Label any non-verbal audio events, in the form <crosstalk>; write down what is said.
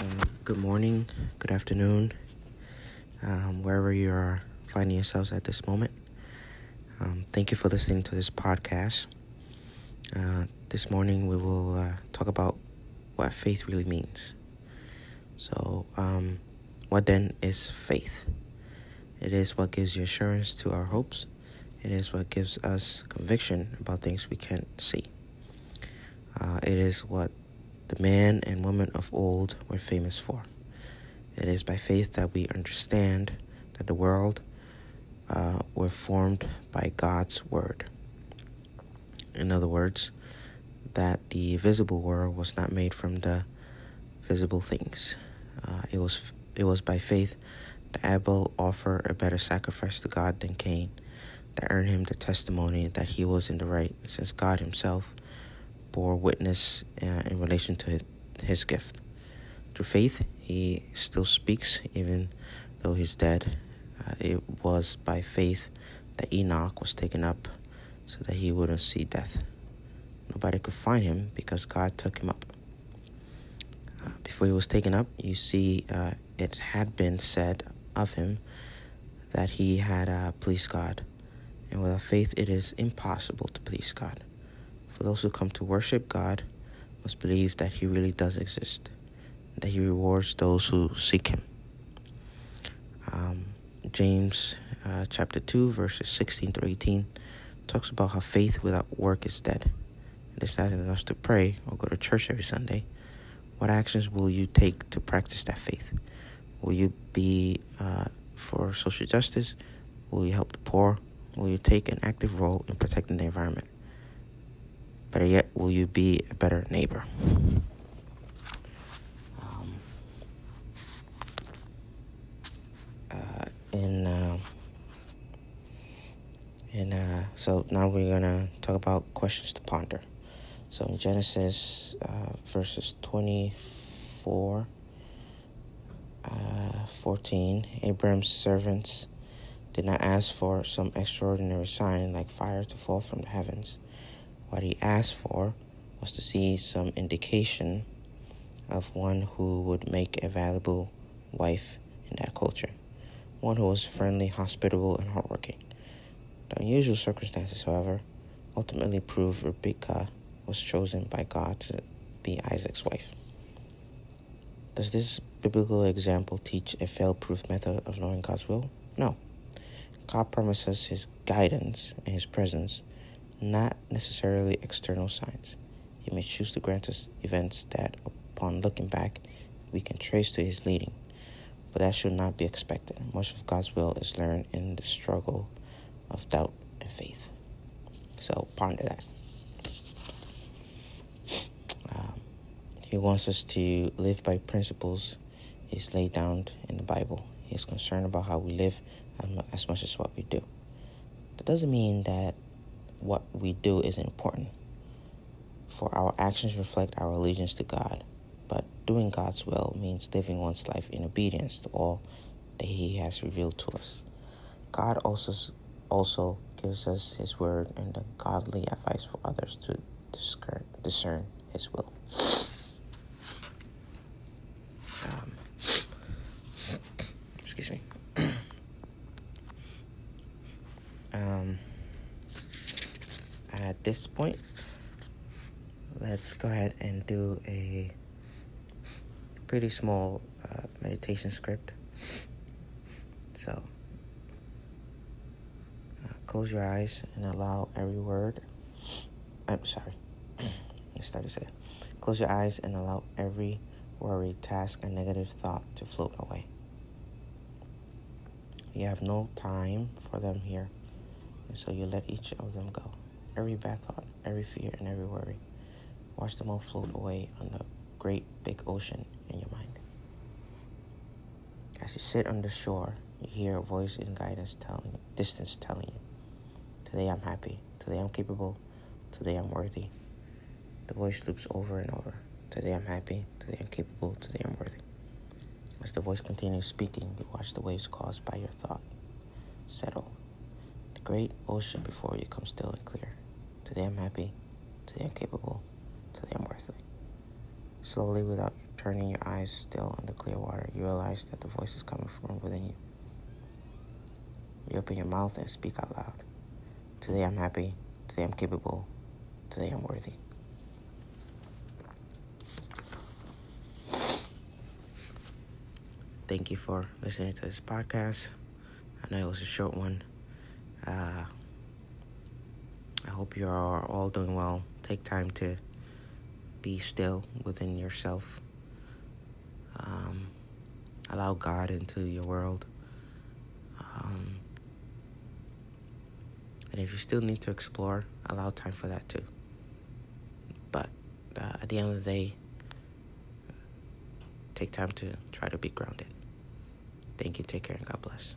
Um, good morning, good afternoon, um, wherever you are finding yourselves at this moment. Um, thank you for listening to this podcast. Uh, this morning we will uh, talk about what faith really means. So, um, what then is faith? It is what gives you assurance to our hopes. It is what gives us conviction about things we can't see. Uh, it is what the man and woman of old were famous for. It is by faith that we understand that the world uh, were formed by God's word. In other words, that the visible world was not made from the visible things. Uh, it was it was by faith that Abel offered a better sacrifice to God than Cain, that earned him the testimony that he was in the right, since God Himself bore witness uh, in relation to his gift. Through faith, he still speaks even though he's dead. Uh, it was by faith that Enoch was taken up so that he wouldn't see death. Nobody could find him because God took him up. Uh, before he was taken up, you see, uh, it had been said of him that he had pleased God. And without faith, it is impossible to please God. For those who come to worship God must believe that He really does exist, that He rewards those who seek Him. Um, James uh, chapter 2, verses 16 to 18 talks about how faith without work is dead. It is not enough to pray or go to church every Sunday. What actions will you take to practice that faith? Will you be uh, for social justice? Will you help the poor? Will you take an active role in protecting the environment? Better yet, will you be a better neighbor? Um, uh, and uh, and uh, so now we're gonna talk about questions to ponder. So in Genesis uh, verses twenty four. Uh, 14 Abraham's servants did not ask for some extraordinary sign like fire to fall from the heavens what he asked for was to see some indication of one who would make a valuable wife in that culture, one who was friendly, hospitable, and hardworking. The unusual circumstances, however, ultimately proved Rebekah was chosen by God to be Isaac's wife. Does this biblical example teach a fail-proof method of knowing God's will? No. God promises his guidance and his presence not necessarily external signs. He may choose to grant us events that, upon looking back, we can trace to his leading. But that should not be expected. Much of God's will is learned in the struggle of doubt and faith. So ponder that. Um, he wants us to live by principles he's laid down in the Bible. He's concerned about how we live as much as what we do. That doesn't mean that what we do is important. For our actions reflect our allegiance to God, but doing God's will means living one's life in obedience to all that He has revealed to us. God also also gives us His word and the godly advice for others to discern His will. Um, <coughs> excuse me. <coughs> um, at this point, let's go ahead and do a pretty small uh, meditation script. So, uh, close your eyes and allow every word. I'm sorry. <clears throat> Let's start to say. Close your eyes and allow every worry, task, and negative thought to float away. You have no time for them here, and so you let each of them go every bad thought, every fear, and every worry. Watch them all float away on the great big ocean in your mind. As you sit on the shore, you hear a voice in guidance telling distance telling you, Today I'm happy, today I'm capable, today I'm worthy. The voice loops over and over. Today I'm happy, today I'm capable, today I'm worthy. As the voice continues speaking, you watch the waves caused by your thought settle. The great ocean before you comes still and clear. Today I'm happy. Today I'm capable. Today I'm worthy. Slowly, without turning your eyes still on the clear water, you realize that the voice is coming from within you. You open your mouth and speak out loud. Today I'm happy. Today I'm capable. Today I'm worthy. Thank you for listening to this podcast. I know it was a short one. Uh, I hope you are all doing well. Take time to be still within yourself. Um, allow God into your world. Um, and if you still need to explore, allow time for that too. But uh, at the end of the day, take time to try to be grounded. Thank you. Take care and God bless.